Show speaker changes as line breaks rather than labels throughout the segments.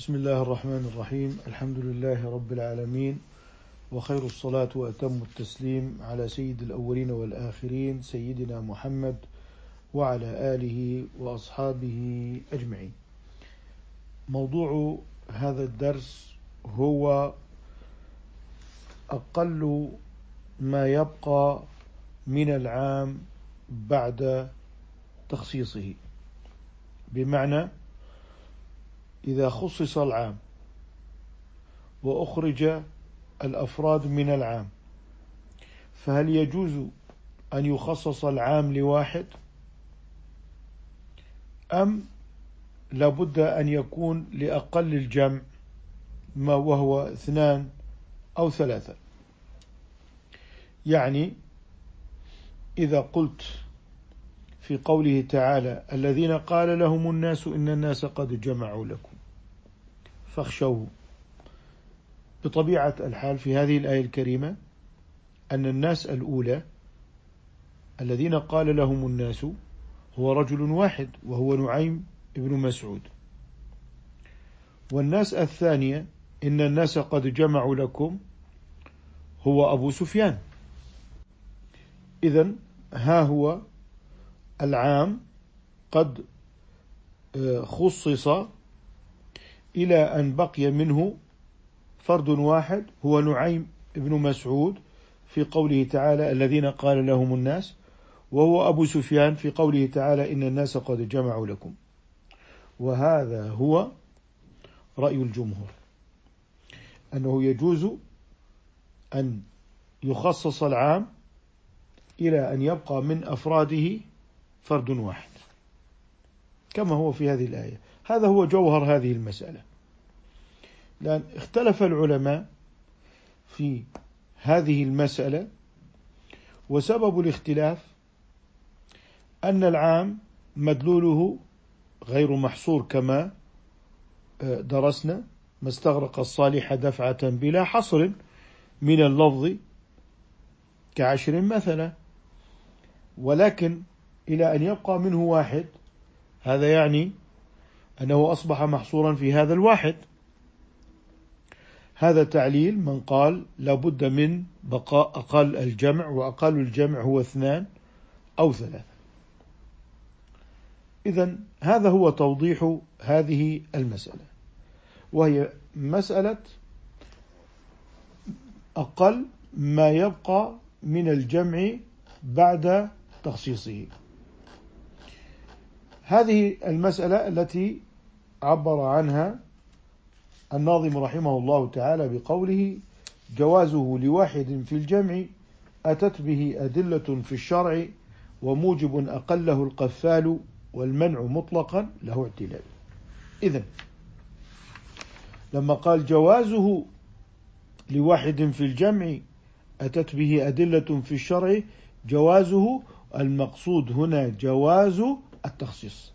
بسم الله الرحمن الرحيم. الحمد لله رب العالمين وخير الصلاة وأتم التسليم على سيد الأولين والآخرين سيدنا محمد وعلى آله وأصحابه أجمعين. موضوع هذا الدرس هو أقل ما يبقى من العام بعد تخصيصه. بمعنى إذا خصص العام وأخرج الأفراد من العام فهل يجوز أن يخصص العام لواحد؟ أم لابد أن يكون لأقل الجمع ما وهو اثنان أو ثلاثة؟ يعني إذا قلت في قوله تعالى الذين قال لهم الناس إن الناس قد جمعوا لكم. فاخشوه. بطبيعة الحال في هذه الآية الكريمة أن الناس الأولى الذين قال لهم الناس هو رجل واحد وهو نعيم ابن مسعود. والناس الثانية إن الناس قد جمعوا لكم هو أبو سفيان. إذا ها هو العام قد آه، خصص إلى أن بقي منه فرد واحد هو نعيم بن مسعود في قوله تعالى الذين قال لهم الناس وهو أبو سفيان في قوله تعالى إن الناس قد جمعوا لكم. وهذا هو رأي الجمهور. أنه يجوز أن يخصص العام إلى أن يبقى من أفراده فرد واحد. كما هو في هذه الآية. هذا هو جوهر هذه المسألة. لأن اختلف العلماء في هذه المسألة وسبب الاختلاف أن العام مدلوله غير محصور كما آه، درسنا ما استغرق الصالح دفعة بلا حصر من اللفظ كعشر مثلا. ولكن إلى أن يبقى منه واحد. هذا يعني أنه أصبح محصورا في هذا الواحد. هذا تعليل من قال لابد من بقاء أقل الجمع وأقل الجمع هو اثنان أو ثلاثة. إذا هذا هو توضيح هذه المسألة وهي مسألة أقل ما يبقى من الجمع بعد تخصيصه. هذه المسألة التي عبر عنها الناظم رحمه الله تعالى بقوله جوازه لواحد في الجمع أتت به أدلة في الشرع وموجب أقله القفال والمنع مطلقا له اعتلال إذا لما قال جوازه لواحد في الجمع أتت به أدلة في الشرع جوازه المقصود هنا جواز التخصيص.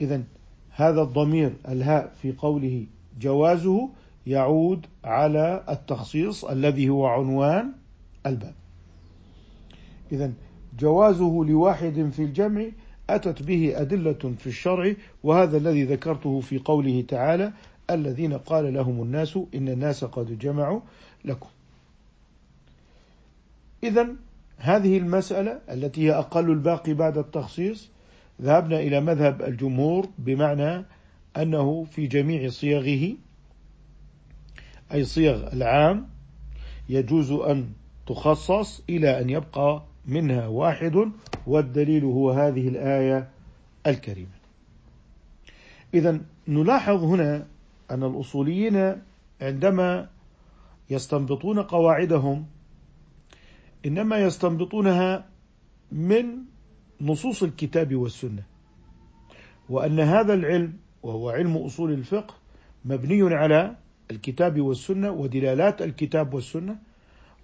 إذا هذا الضمير الهاء في قوله جوازه يعود على التخصيص الذي هو عنوان الباب. إذا جوازه لواحد في الجمع أتت به أدلة في الشرع وهذا الذي ذكرته في قوله تعالى الذين قال لهم الناس إن الناس قد جمعوا لكم. إذا هذه المسألة التي هي أقل الباقي بعد التخصيص ذهبنا إلى مذهب الجمهور بمعنى أنه في جميع صيغه أي صيغ العام يجوز أن تخصص إلى أن يبقى منها واحد والدليل هو هذه الآية الكريمة. إذا نلاحظ هنا أن الأصوليين عندما يستنبطون قواعدهم إنما يستنبطونها من نصوص الكتاب والسنة. وأن هذا العلم وهو علم أصول الفقه مبني على الكتاب والسنة ودلالات الكتاب والسنة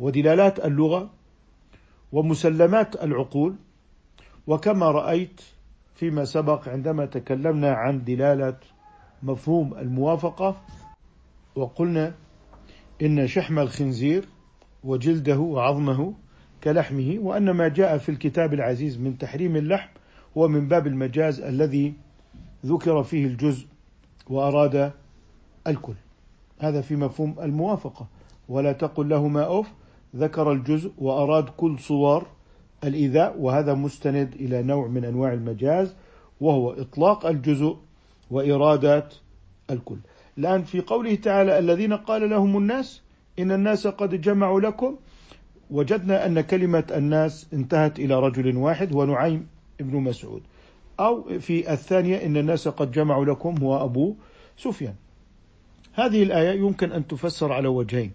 ودلالات اللغة ومسلمات العقول. وكما رأيت فيما سبق عندما تكلمنا عن دلالة مفهوم الموافقة وقلنا إن شحم الخنزير وجلده وعظمه كلحمه وأن ما جاء في الكتاب العزيز من تحريم اللحم هو من باب المجاز الذي ذكر فيه الجزء وأراد الكل. هذا في مفهوم الموافقة. ولا تقل لهما أف ذكر الجزء وأراد كل صور الإيذاء وهذا مستند إلى نوع من أنواع المجاز وهو إطلاق الجزء وإرادة الكل. الآن في قوله تعالى الذين قال لهم الناس إن الناس قد جمعوا لكم وجدنا أن كلمة الناس انتهت إلى رجل واحد هو نعيم ابن مسعود. أو في الثانية إن الناس قد جمعوا لكم هو أبو سفيان. هذه الآية يمكن أن تفسر على وجهين.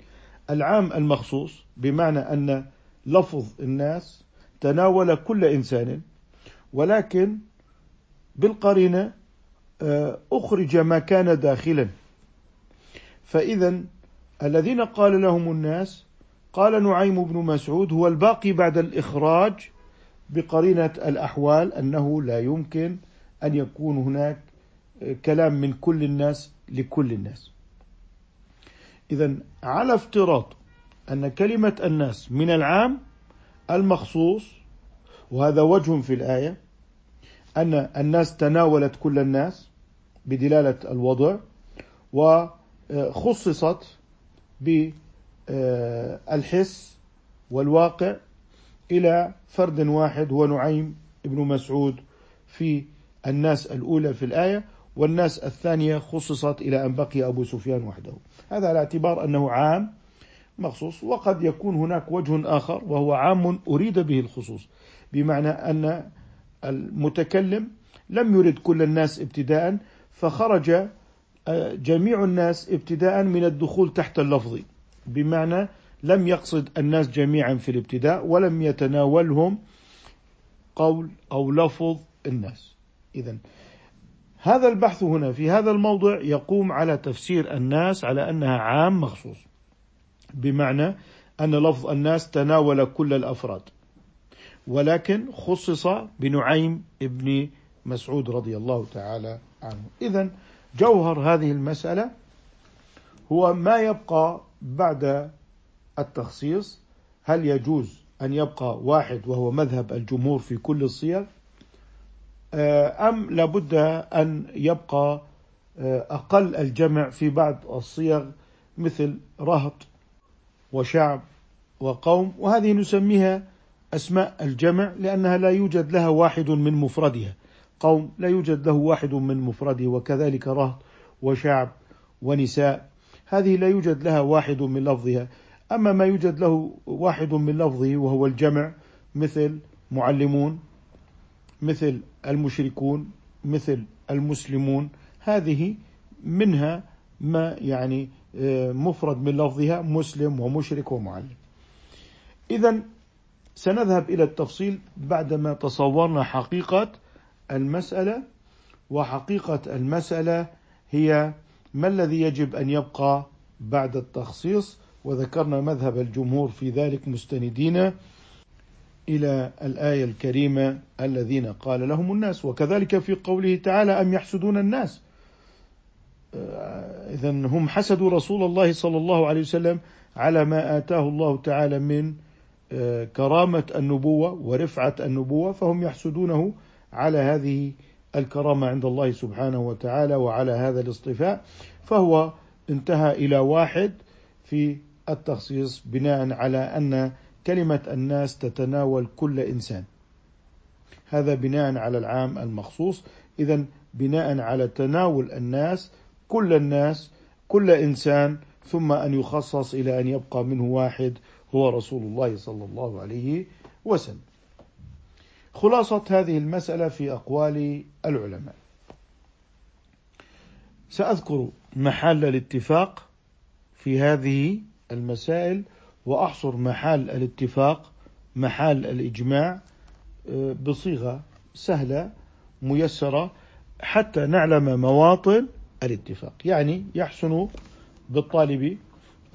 العام المخصوص بمعنى أن لفظ الناس تناول كل إنسان ولكن بالقرينة آه، أخرج ما كان داخلا. فإذا الذين قال لهم الناس قال نعيم بن مسعود هو الباقي بعد الإخراج بقرينة الأحوال أنه لا يمكن أن يكون هناك كلام من كل الناس لكل الناس. إذا على افتراض أن كلمة الناس من العام المخصوص وهذا وجه في الآية أن الناس تناولت كل الناس بدلالة الوضع وخصصت بالحس والواقع إلى فرد واحد هو نعيم ابن مسعود في الناس الأولى في الآية والناس الثانية خصصت إلى أن بقي أبو سفيان وحده. هذا على اعتبار أنه عام مخصوص وقد يكون هناك وجه آخر وهو عام أريد به الخصوص بمعنى أن المتكلم لم يرد كل الناس ابتداء فخرج آه، جميع الناس ابتداء من الدخول تحت اللفظ. بمعنى لم يقصد الناس جميعا في الابتداء ولم يتناولهم قول أو لفظ الناس. اذا هذا البحث هنا في هذا الموضع يقوم على تفسير الناس على أنها عام مخصوص بمعنى أن لفظ الناس تناول كل الأفراد ولكن خصص بنعيم ابن مسعود رضي الله تعالى عنه. اذا جوهر هذه المسألة هو ما يبقى بعد التخصيص هل يجوز أن يبقى واحد وهو مذهب الجمهور في كل الصيغ آه، أم لابد أن يبقى آه، أقل الجمع في بعض الصيغ مثل رهط وشعب وقوم وهذه نسميها أسماء الجمع لأنها لا يوجد لها واحد من مفردها. قوم لا يوجد له واحد من مفرده وكذلك رهط وشعب ونساء. هذه لا يوجد لها واحد من لفظها. أما ما يوجد له واحد من لفظه وهو الجمع مثل معلمون مثل المشركون مثل المسلمون هذه منها ما يعني آه، مفرد من لفظها مسلم ومشرك ومعلم. إذا سنذهب إلى التفصيل بعدما تصورنا حقيقة المسألة وحقيقة المسألة هي ما الذي يجب أن يبقى بعد التخصيص؟ وذكرنا مذهب الجمهور في ذلك مستندين إلى الآية الكريمة الذين قال لهم الناس. وكذلك في قوله تعالى أم يحسدون الناس. آه، إذا هم حسدوا رسول الله صلى الله عليه وسلم على ما آتاه الله تعالى من آه، كرامة النبوة ورفعة النبوة فهم يحسدونه على هذه الكرامة عند الله سبحانه وتعالى وعلى هذا الاصطفاء فهو انتهى إلى واحد في التخصيص بناء على أن كلمة الناس تتناول كل إنسان. هذا بناء على العام المخصوص. إذا بناء على تناول الناس كل الناس كل إنسان ثم أن يخصص إلى أن يبقى منه واحد هو رسول الله صلى الله عليه وسلم. خلاصة هذه المسألة في أقوال العلماء. سأذكر محل الاتفاق في هذه المسائل وأحصر محل الاتفاق محل الإجماع آه، بصيغة سهلة ميسرة حتى نعلم مواطن الاتفاق. يعني يحسن بالطالب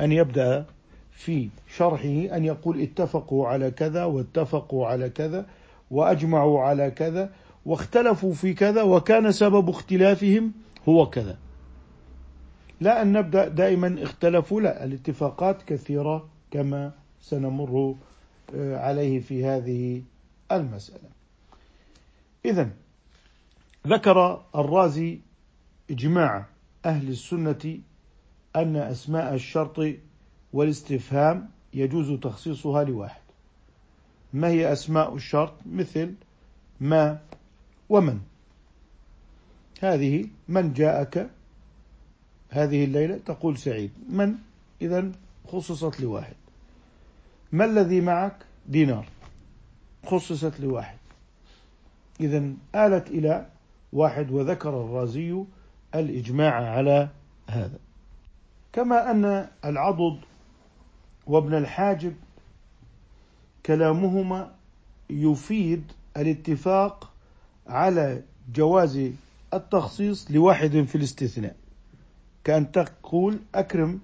أن يبدأ في شرحه أن يقول اتفقوا على كذا واتفقوا على كذا. وأجمعوا على كذا واختلفوا في كذا وكان سبب اختلافهم هو كذا. لا أن نبدأ دائما اختلفوا لا الاتفاقات كثيرة كما سنمر آه، عليه في هذه المسألة. إذا ذكر الرازي إجماع أهل السنة أن أسماء الشرط والاستفهام يجوز تخصيصها لواحد. ما هي أسماء الشرط؟ مثل ما ومن. هذه من جاءك هذه الليلة تقول سعيد. من؟ إذا خصصت لواحد. ما الذي معك؟ دينار. خصصت لواحد. إذا آلت إلى واحد وذكر الرازي الإجماع على هذا. كما أن العضد وابن الحاجب كلامهما يفيد الاتفاق على جواز التخصيص لواحد في الاستثناء. كأن تقول أكرم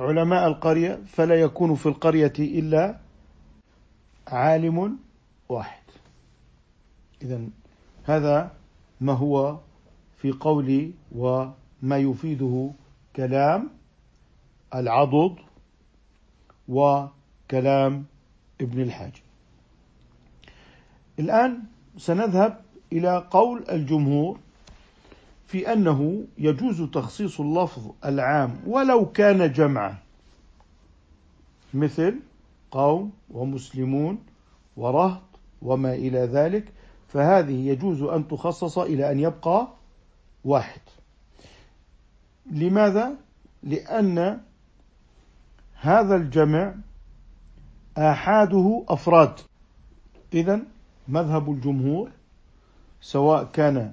علماء القرية فلا يكون في القرية إلا عالم واحد. إذا هذا ما هو في قولي وما يفيده كلام العضد وكلام ابن الحاج الآن سنذهب إلى قول الجمهور في أنه يجوز تخصيص اللفظ العام ولو كان جمعا. مثل قوم ومسلمون ورهط وما إلى ذلك فهذه يجوز أن تخصص إلى أن يبقى واحد. لماذا؟ لأن هذا الجمع آحاده أفراد. إذا مذهب الجمهور سواء كان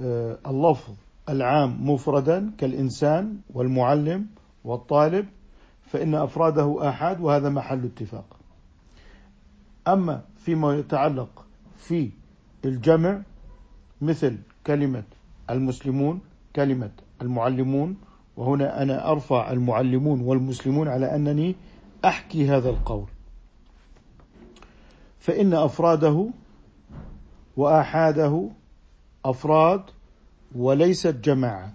آه، اللفظ العام مفردا كالإنسان والمعلم والطالب فإن أفراده آحاد وهذا محل اتفاق. أما فيما يتعلق في الجمع مثل كلمة المسلمون كلمة المعلمون وهنا أنا أرفع المعلمون والمسلمون على أنني أحكي هذا القول. فإن أفراده وآحاده أفراد وليست جماعات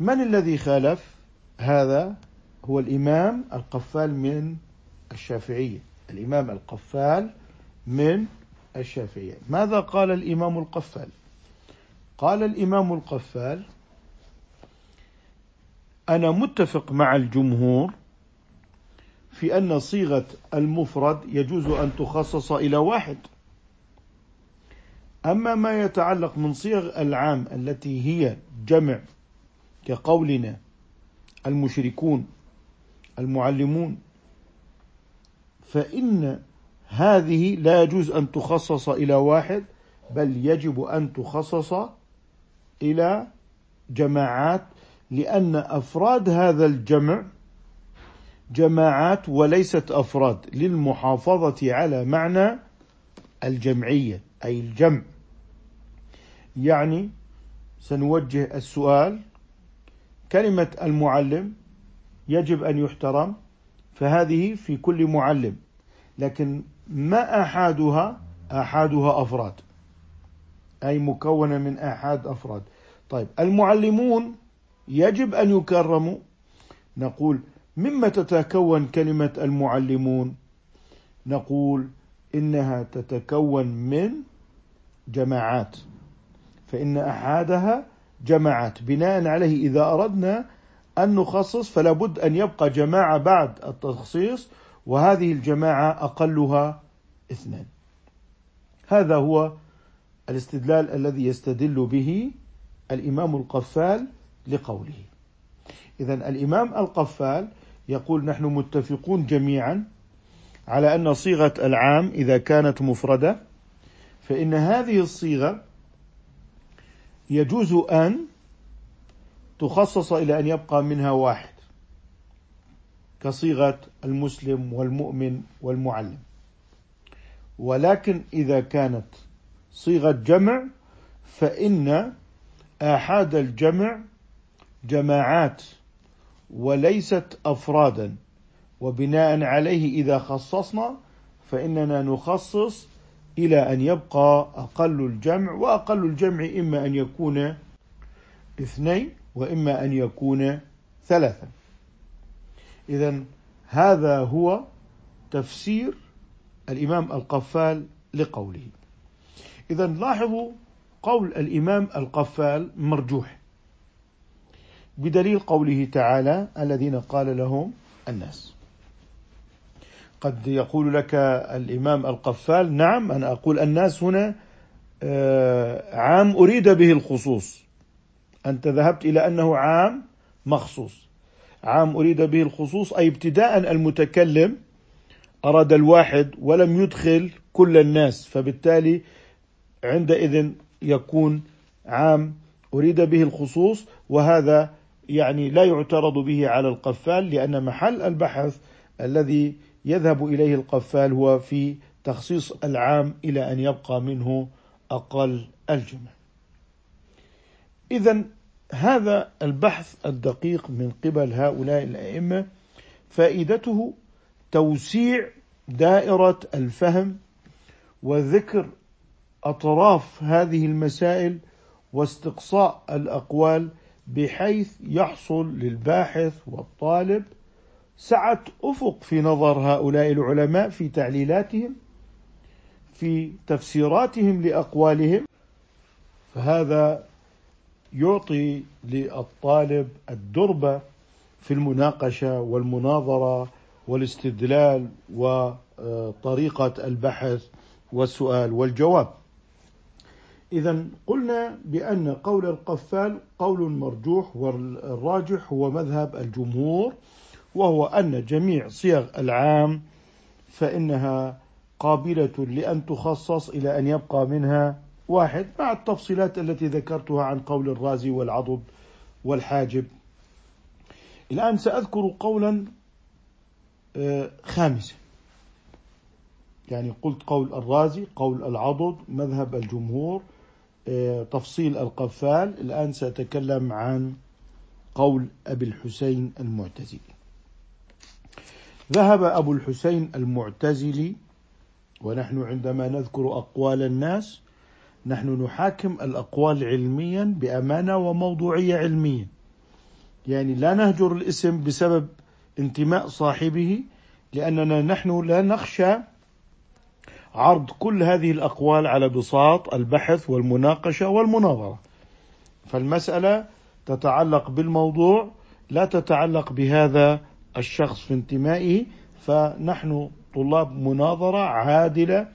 من الذي خالف هذا؟ هو الإمام القفال من الشافعية. الإمام القفال من الشافعية. ماذا قال الإمام القفال؟ قال الإمام القفال أنا متفق مع الجمهور في أن صيغة المفرد يجوز أن تخصص إلى واحد. أما ما يتعلق من صيغ العام التي هي جمع كقولنا المشركون المعلمون فإن هذه لا يجوز أن تخصص إلى واحد بل يجب أن تخصص إلى جماعات لأن أفراد هذا الجمع جماعات وليست أفراد للمحافظة على معنى الجمعية أي الجمع. يعني سنوجه السؤال كلمة المعلم يجب أن يحترم فهذه في كل معلم لكن ما أحادها؟ أحادها أفراد. أي مكونة من أحاد أفراد. طيب المعلمون يجب أن يكرموا. نقول مما تتكون كلمة المعلمون. نقول إنها تتكون من جماعات فإن أحادها جماعات بناء عليه إذا أردنا أن نخصص فلا بد أن يبقى جماعة بعد التخصيص وهذه الجماعة أقلها اثنان. هذا هو الاستدلال الذي يستدل به الإمام القفال لقوله. إذا الإمام القفال يقول نحن متفقون جميعا على أن صيغة العام إذا كانت مفردة فإن هذه الصيغة يجوز أن تخصص إلى أن يبقى منها واحد كصيغة المسلم والمؤمن والمعلم. ولكن إذا كانت صيغة جمع فإن آحاد الجمع جماعات وليست أفرادا وبناء عليه إذا خصصنا فإننا نخصص إلى أن يبقى أقل الجمع وأقل الجمع إما أن يكون اثنين وإما أن يكون ثلاثا إذا هذا هو تفسير الإمام القفال لقوله. إذا لاحظوا قول الإمام القفال مرجوح. بدليل قوله تعالى الذين قال لهم الناس. قد يقول لك الإمام القفال نعم أنا أقول الناس هنا آه، عام أريد به الخصوص. أنت ذهبت إلى أنه عام مخصوص. عام أريد به الخصوص أي ابتداء المتكلم أراد الواحد ولم يدخل كل الناس فبالتالي عندئذ يكون عام أريد به الخصوص وهذا يعني لا يعترض به على القفال لأن محل البحث الذي يذهب إليه القفال هو في تخصيص العام إلى أن يبقى منه أقل الجمع. إذا هذا البحث الدقيق من قبل هؤلاء الأئمة فائدته توسيع دائرة الفهم وذكر أطراف هذه المسائل واستقصاء الأقوال بحيث يحصل للباحث والطالب سعة أفق في نظر هؤلاء العلماء في تعليلاتهم في تفسيراتهم لأقوالهم فهذا يعطي للطالب الدربة في المناقشة والمناظرة والاستدلال وطريقة البحث والسؤال والجواب. إذا قلنا بأن قول القفال قول مرجوح والراجح هو مذهب الجمهور وهو أن جميع صيغ العام فإنها قابلة لأن تخصص إلى أن يبقى منها واحد مع التفصيلات التي ذكرتها عن قول الرازي والعضب والحاجب. الآن سأذكر قولا آه، خامسا. يعني قلت قول الرازي قول العضد مذهب الجمهور. تفصيل القفال. الآن سأتكلم عن قول أبي الحسين المعتزلي. ذهب أبو الحسين المعتزلي ونحن عندما نذكر أقوال الناس نحن نحاكم الأقوال علميا بأمانة وموضوعية علمية يعني لا نهجر الاسم بسبب انتماء صاحبه لأننا نحن لا نخشى عرض كل هذه الأقوال على بساط البحث والمناقشة والمناظرة. فالمسألة تتعلق بالموضوع لا تتعلق بهذا الشخص في انتمائه فنحن طلاب مناظرة عادلة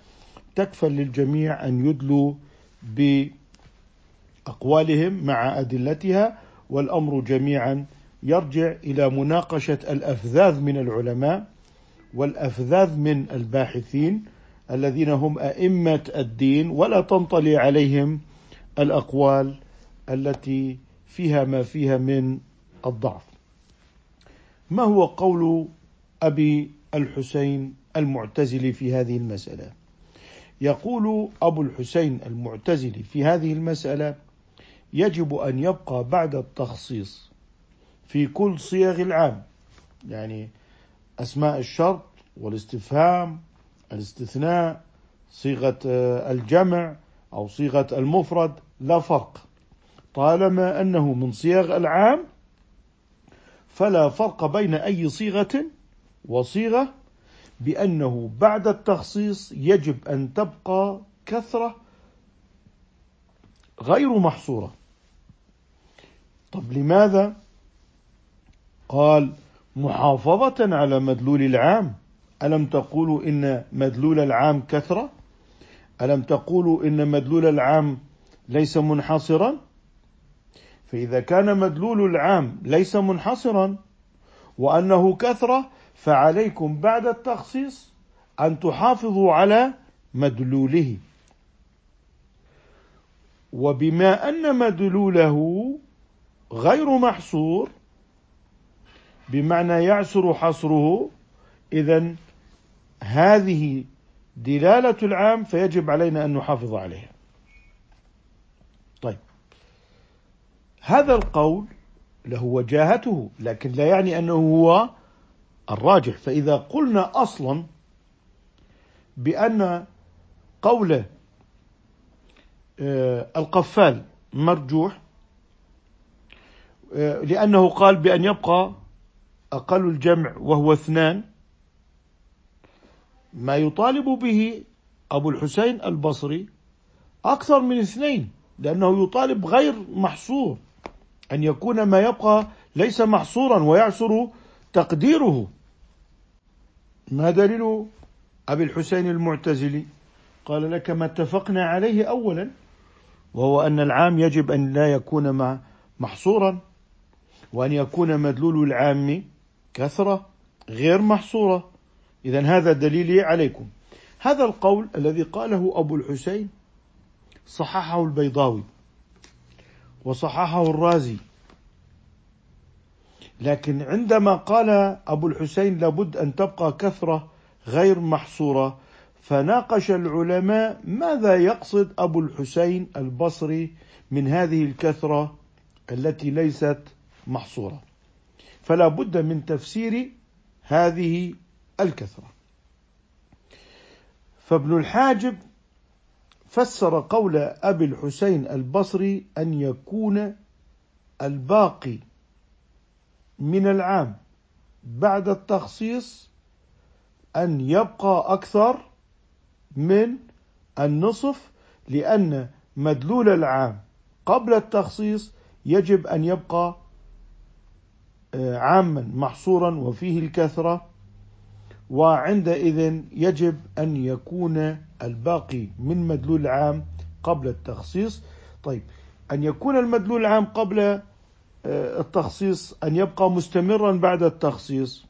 تكفل للجميع أن يدلوا بأقوالهم مع أدلتها والأمر جميعا يرجع إلى مناقشة الأفذاذ من العلماء والأفذاذ من الباحثين الذين هم أئمة الدين ولا تنطلي عليهم الأقوال التي فيها ما فيها من الضعف. ما هو قول أبي الحسين المعتزلي في هذه المسألة؟ يقول أبو الحسين المعتزلي في هذه المسألة يجب أن يبقى بعد التخصيص في كل صيغ العام يعني أسماء الشرط والاستفهام الاستثناء صيغة الجمع أو صيغة المفرد لا فرق. طالما أنه من صيغ العام فلا فرق بين أي صيغة وصيغة بأنه بعد التخصيص يجب أن تبقى كثرة غير محصورة. طب لماذا؟ قال محافظة على مدلول العام. ألم تقولوا إن مدلول العام كثرة؟ ألم تقولوا إن مدلول العام ليس منحصرا؟ فإذا كان مدلول العام ليس منحصرا وأنه كثرة فعليكم بعد التخصيص أن تحافظوا على مدلوله وبما أن مدلوله غير محصور بمعنى يعسر حصره إذا هذه دلالة العام فيجب علينا أن نحافظ عليها. طيب. هذا القول له وجاهته لكن لا يعني أنه هو الراجح. فإذا قلنا أصلا بأن قول آه، القفال مرجوح آه، لأنه قال بأن يبقى أقل الجمع وهو اثنان ما يطالب به أبو الحسين البصري أكثر من اثنين لأنه يطالب غير محصور أن يكون ما يبقى ليس محصورا ويعسر تقديره. ما دليل أبي الحسين المعتزلي؟ قال لك ما اتفقنا عليه أولا وهو أن العام يجب أن لا يكون محصورا وأن يكون مدلول العام كثرة غير محصورة. إذا هذا دليلي عليكم. هذا القول الذي قاله أبو الحسين صححه البيضاوي وصححه الرازي. لكن عندما قال أبو الحسين لابد أن تبقى كثرة غير محصورة فناقش العلماء ماذا يقصد أبو الحسين البصري من هذه الكثرة التي ليست محصورة. فلا بد من تفسير هذه الكثرة. فابن الحاجب فسر قول أبي الحسين البصري أن يكون الباقي من العام بعد التخصيص أن يبقى أكثر من النصف لأن مدلول العام قبل التخصيص يجب أن يبقى آه، عاما محصورا وفيه الكثرة. وعندئذ يجب أن يكون الباقي من مدلول العام قبل التخصيص. طيب أن يكون المدلول العام قبل آه، التخصيص أن يبقى مستمرا بعد التخصيص.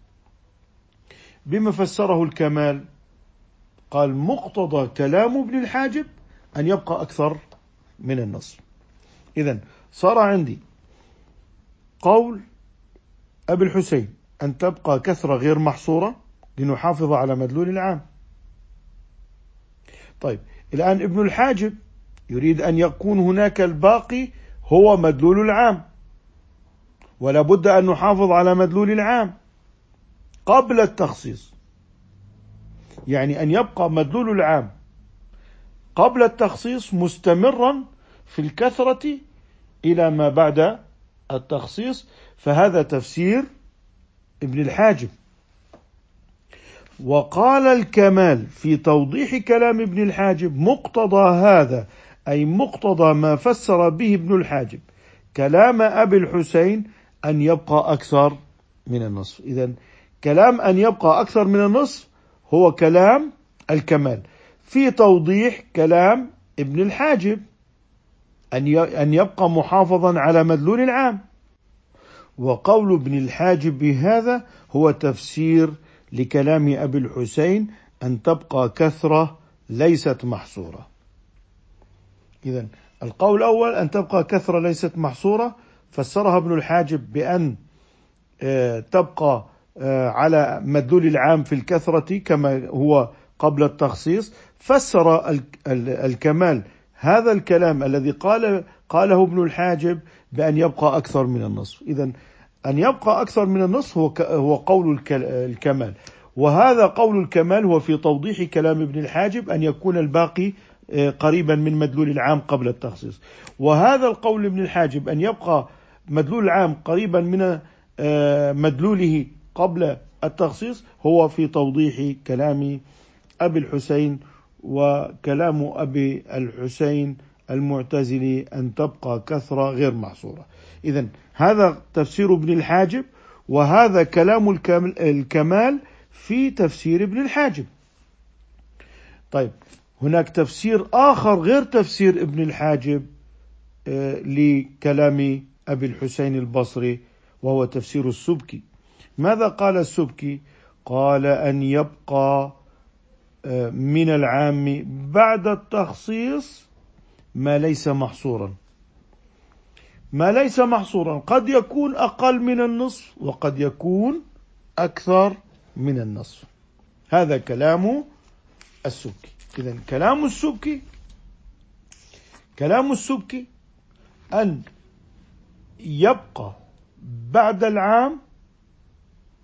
بما فسره الكمال قال مقتضى كلام ابن الحاجب أن يبقى أكثر من النص. إذا صار عندي قول أبي الحسين أن تبقى كثرة غير محصورة. لنحافظ على مدلول العام. طيب الآن ابن الحاجب يريد أن يكون هناك الباقي هو مدلول العام. ولا بد أن نحافظ على مدلول العام قبل التخصيص. يعني أن يبقى مدلول العام قبل التخصيص مستمرا في الكثرة إلى ما بعد التخصيص. فهذا تفسير ابن الحاجب. وقال الكمال في توضيح كلام ابن الحاجب مقتضى هذا أي مقتضى ما فسر به ابن الحاجب كلام أبي الحسين أن يبقى أكثر من النصف. إذا كلام أن يبقى أكثر من النصف هو كلام الكمال. في توضيح كلام ابن الحاجب أن يبقى محافظا على مدلول العام. وقول ابن الحاجب بهذا هو تفسير لكلام أبي الحسين أن تبقى كثرة ليست محصورة. إذا القول الأول أن تبقى كثرة ليست محصورة. فسرها ابن الحاجب بأن آه، تبقى آه، على مدلول العام في الكثرة كما هو قبل التخصيص. فسر الكمال هذا الكلام الذي قال قاله ابن الحاجب بأن يبقى أكثر من النصف. إذا أن يبقى أكثر من النصف هو هو قول الكمال. وهذا قول الكمال هو في توضيح كلام ابن الحاجب أن يكون الباقي آه، قريبا من مدلول العام قبل التخصيص. وهذا القول ابن الحاجب أن يبقى مدلول العام قريبا من آه، مدلوله قبل التخصيص هو في توضيح كلام أبي الحسين وكلام أبي الحسين المعتزلي أن تبقى كثرة غير محصورة إذا هذا تفسير ابن الحاجب وهذا كلام الكمال في تفسير ابن الحاجب. طيب هناك تفسير آخر غير تفسير ابن الحاجب آه، لكلام أبي الحسين البصري وهو تفسير السبكي. ماذا قال السبكي؟ قال أن يبقى آه، من العام بعد التخصيص ما ليس محصورا. ما ليس محصورا. قد يكون أقل من النصف وقد يكون أكثر من النصف. هذا كلام السبكي. إذا كلام السبكي كلام السبكي أن يبقى بعد العام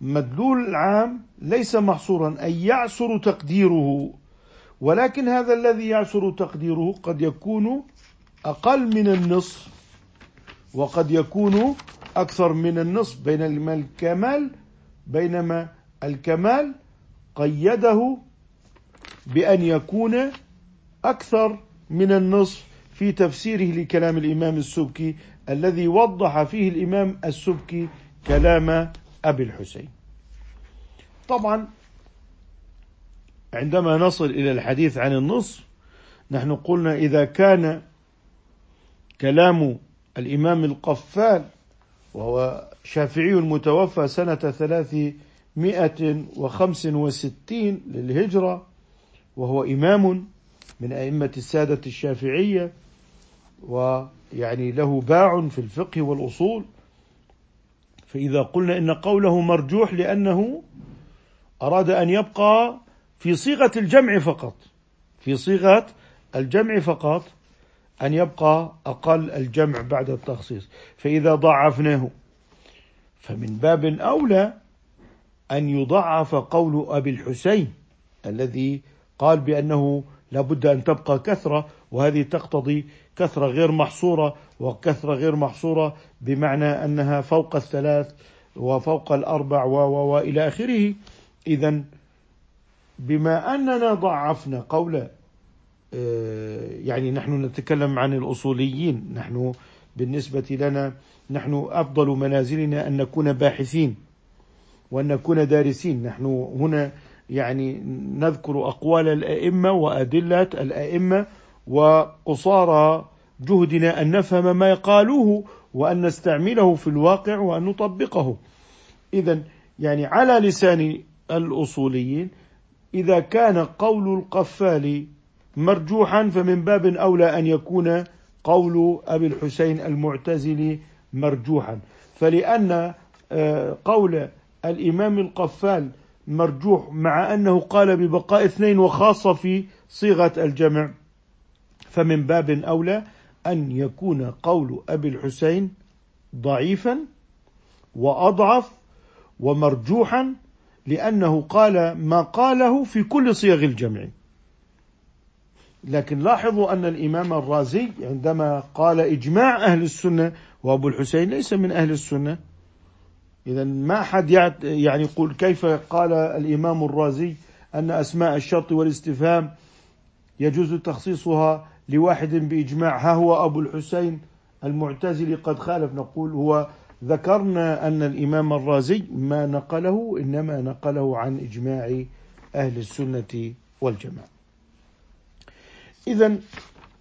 مدلول العام ليس محصورا أي يعسر تقديره. ولكن هذا الذي يعسر تقديره قد يكون أقل من النصف وقد يكون أكثر من النصف بين الكمال بينما الكمال قيده بأن يكون أكثر من النصف في تفسيره لكلام الإمام السبكي الذي وضح فيه الإمام السبكي كلام أبي الحسين. طبعا عندما نصل إلى الحديث عن النصف نحن قلنا إذا كان كلام الإمام القفال وهو شافعي المتوفى سنة ثلاثمائة وخمس وستين للهجرة وهو إمام من أئمة السادة الشافعية ويعني له باع في الفقه والأصول. فإذا قلنا إن قوله مرجوح لأنه أراد أن يبقى في صيغة الجمع فقط في صيغة الجمع فقط أن يبقى أقل الجمع بعد التخصيص. فإذا ضعفناه فمن باب أولى أن يضعف قول أبي الحسين الذي قال بأنه لابد أن تبقى كثرة وهذه تقتضي كثرة غير محصورة وكثرة غير محصورة بمعنى أنها فوق الثلاث وفوق الأربع و وإلى آخره. إذا بما أننا ضعفنا قول يعني نحن نتكلم عن الأصوليين. نحن بالنسبة لنا نحن أفضل منازلنا أن نكون باحثين وأن نكون دارسين. نحن هنا يعني نذكر أقوال الأئمة وأدلة الأئمة وقصارى جهدنا أن نفهم ما قالوه وأن نستعمله في الواقع وأن نطبقه. إذا يعني على لسان الأصوليين إذا كان قول القفال مرجوحا فمن باب أولى أن يكون قول أبي الحسين المعتزلي مرجوحا. فلأن آه، قول الإمام القفال مرجوح مع أنه قال ببقاء اثنين وخاصة في صيغة الجمع. فمن باب أولى أن يكون قول أبي الحسين ضعيفا وأضعف ومرجوحا لأنه قال ما قاله في كل صيغ الجمع. لكن لاحظوا أن الإمام الرازي عندما قال إجماع أهل السنة وأبو الحسين ليس من أهل السنة. إذا ما حد يعني يقول كيف قال الإمام الرازي أن أسماء الشرط والاستفهام يجوز تخصيصها لواحد بإجماع؟ ها هو أبو الحسين المعتزلي قد خالف. نقول هو ذكرنا أن الإمام الرازي ما نقله إنما نقله عن إجماع أهل السنة والجماعة. إذا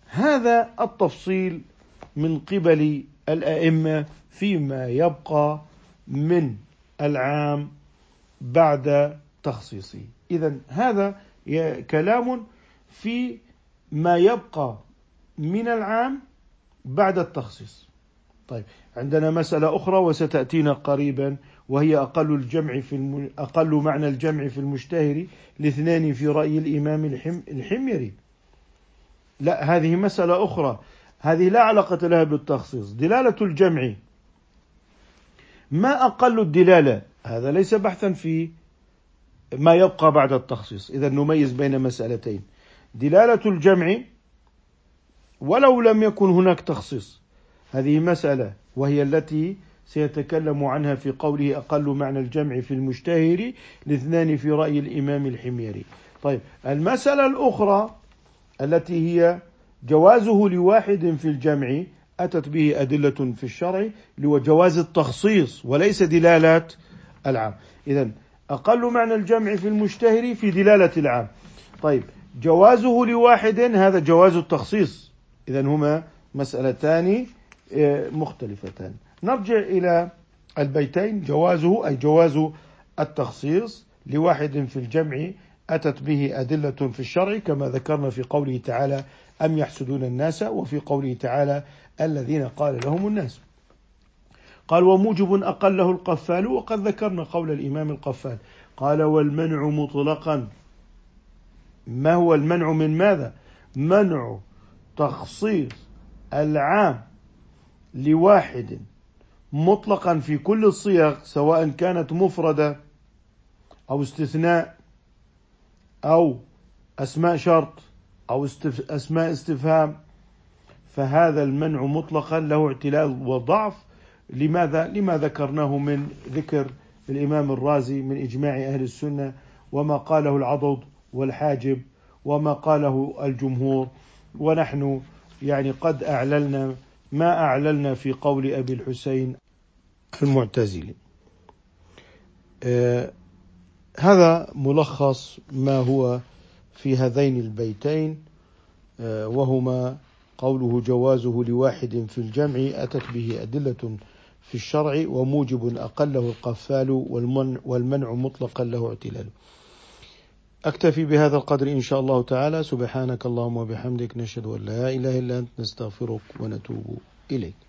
هذا التفصيل من قبل الأئمة فيما يبقى من العام بعد تخصيصه. إذا هذا كلام في ما يبقى من العام بعد التخصيص. طيب عندنا مسألة أخرى وستأتينا قريبا وهي أقل الجمع في الم... أقل معنى الجمع في المشتهر لاثنان في رأي الإمام الحم... الحميري. لا هذه مسألة أخرى. هذه لا علاقة لها بالتخصيص. دلالة الجمع. ما أقل الدلالة؟ هذا ليس بحثا في ما يبقى بعد التخصيص. إذا نميز بين مسألتين. دلالة الجمع ولو لم يكن هناك تخصيص. هذه مسألة وهي التي سيتكلم عنها في قوله أقل معنى الجمع في المشتهر لاثنان في رأي الإمام الحميري. طيب المسألة الأخرى التي هي جوازه لواحد في الجمع أتت به أدلة في الشرع لجواز التخصيص وليس دلالة العام. إذا أقل معنى الجمع في المشتهر في دلالة العام. طيب جوازه لواحد هذا جواز التخصيص. إذا هما مسألتان آه، مختلفتان. نرجع إلى البيتين جوازه أي جواز التخصيص لواحد في الجمع أتت به أدلة في الشرع كما ذكرنا في قوله تعالى أم يحسدون الناس؟ وفي قوله تعالى الذين قال لهم الناس. قال وموجب أقله القفال وقد ذكرنا قول الإمام القفال. قال والمنع مطلقا. ما هو المنع من ماذا؟ منع تخصيص العام لواحد مطلقا في كل الصيغ سواء كانت مفردة أو استثناء أو أسماء شرط أو. أسماء استفهام فهذا المنع مطلقا له اعتلال وضعف لماذا؟ لما ذكرناه من ذكر الإمام الرازي من إجماع أهل السنة وما قاله العضد والحاجب وما قاله الجمهور ونحن يعني قد أعللنا ما أعللنا في قول أبي الحسين المعتزلي آه، هذا ملخص ما هو في هذين البيتين آه، وهما قوله جوازه لواحد في الجمع أتت به أدلة في الشرع وموجب أقله القفال والمنع مطلقا له اعتلال. أكتفي بهذا القدر إن شاء الله تعالى. سبحانك اللهم وبحمدك نشهد أن لا إله إلا أنت نستغفرك ونتوب إليك.